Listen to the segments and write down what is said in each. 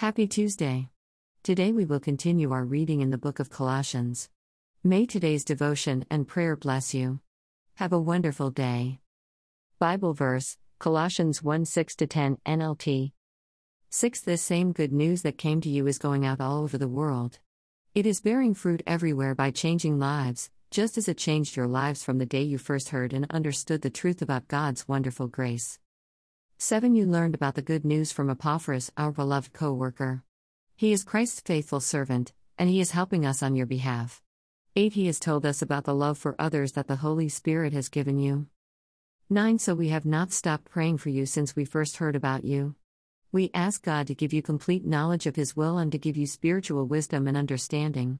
Happy Tuesday. Today we will continue our reading in the book of Colossians. May today's devotion and prayer bless you. Have a wonderful day. Bible verse Colossians 1 6 10 NLT. 6 This same good news that came to you is going out all over the world. It is bearing fruit everywhere by changing lives, just as it changed your lives from the day you first heard and understood the truth about God's wonderful grace. 7. You learned about the good news from Epaphras, our beloved co worker. He is Christ's faithful servant, and he is helping us on your behalf. 8. He has told us about the love for others that the Holy Spirit has given you. 9. So we have not stopped praying for you since we first heard about you. We ask God to give you complete knowledge of His will and to give you spiritual wisdom and understanding.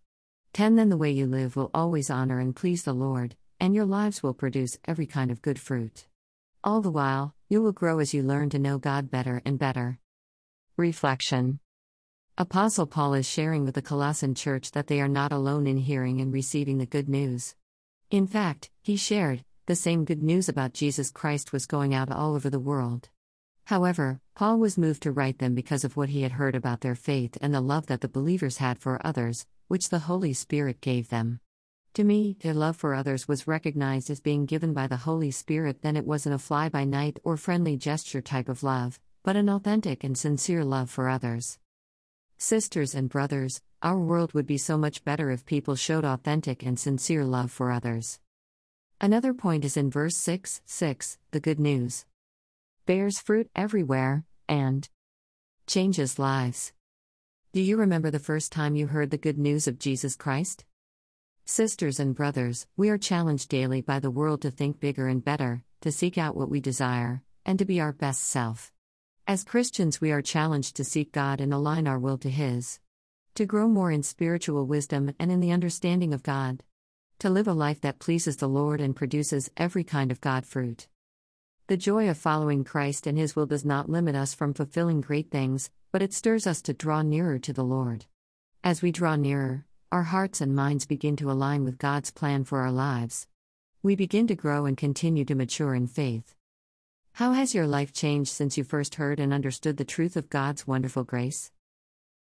10. Then the way you live will always honor and please the Lord, and your lives will produce every kind of good fruit. All the while, you will grow as you learn to know God better and better. Reflection Apostle Paul is sharing with the Colossian church that they are not alone in hearing and receiving the good news. In fact, he shared, the same good news about Jesus Christ was going out all over the world. However, Paul was moved to write them because of what he had heard about their faith and the love that the believers had for others, which the Holy Spirit gave them. To me, their love for others was recognized as being given by the Holy Spirit, then it wasn't a fly by night or friendly gesture type of love, but an authentic and sincere love for others. Sisters and brothers, our world would be so much better if people showed authentic and sincere love for others. Another point is in verse 6 6, the good news. Bears fruit everywhere, and changes lives. Do you remember the first time you heard the good news of Jesus Christ? Sisters and brothers, we are challenged daily by the world to think bigger and better, to seek out what we desire, and to be our best self. As Christians, we are challenged to seek God and align our will to His. To grow more in spiritual wisdom and in the understanding of God. To live a life that pleases the Lord and produces every kind of God fruit. The joy of following Christ and His will does not limit us from fulfilling great things, but it stirs us to draw nearer to the Lord. As we draw nearer, our hearts and minds begin to align with God's plan for our lives. We begin to grow and continue to mature in faith. How has your life changed since you first heard and understood the truth of God's wonderful grace?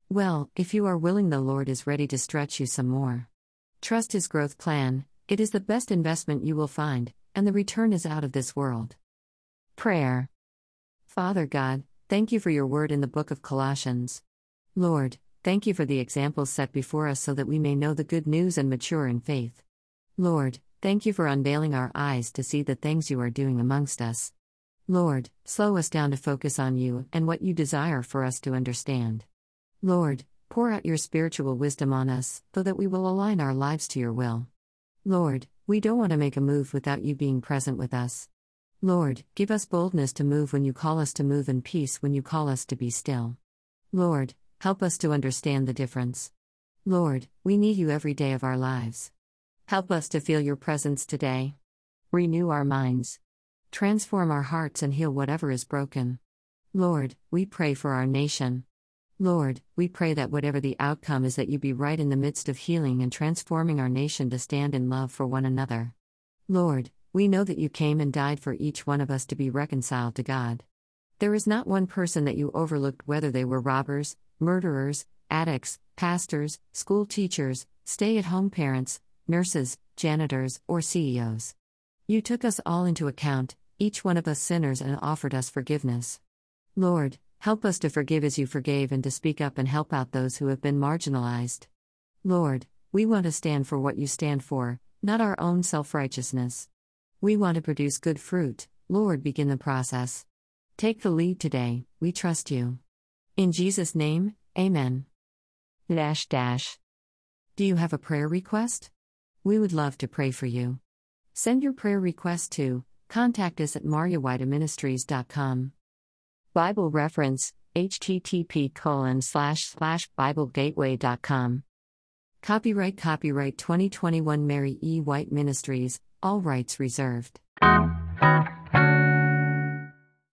Well, if you are willing, the Lord is ready to stretch you some more. Trust His growth plan, it is the best investment you will find, and the return is out of this world. Prayer Father God, thank you for your word in the book of Colossians. Lord, Thank you for the examples set before us so that we may know the good news and mature in faith. Lord, thank you for unveiling our eyes to see the things you are doing amongst us. Lord, slow us down to focus on you and what you desire for us to understand. Lord, pour out your spiritual wisdom on us so that we will align our lives to your will. Lord, we don't want to make a move without you being present with us. Lord, give us boldness to move when you call us to move and peace when you call us to be still. Lord, Help us to understand the difference. Lord, we need you every day of our lives. Help us to feel your presence today. Renew our minds. Transform our hearts and heal whatever is broken. Lord, we pray for our nation. Lord, we pray that whatever the outcome is that you be right in the midst of healing and transforming our nation to stand in love for one another. Lord, we know that you came and died for each one of us to be reconciled to God. There is not one person that you overlooked, whether they were robbers, murderers, addicts, pastors, school teachers, stay at home parents, nurses, janitors, or CEOs. You took us all into account, each one of us sinners, and offered us forgiveness. Lord, help us to forgive as you forgave and to speak up and help out those who have been marginalized. Lord, we want to stand for what you stand for, not our own self righteousness. We want to produce good fruit, Lord, begin the process. Take the lead today, we trust you. In Jesus' name, Amen. Dash dash. Do you have a prayer request? We would love to pray for you. Send your prayer request to contact us at maryewhiteministries.com. Bible reference http colon slash slash biblegateway.com. Copyright Copyright 2021 Mary E. White Ministries, all rights reserved.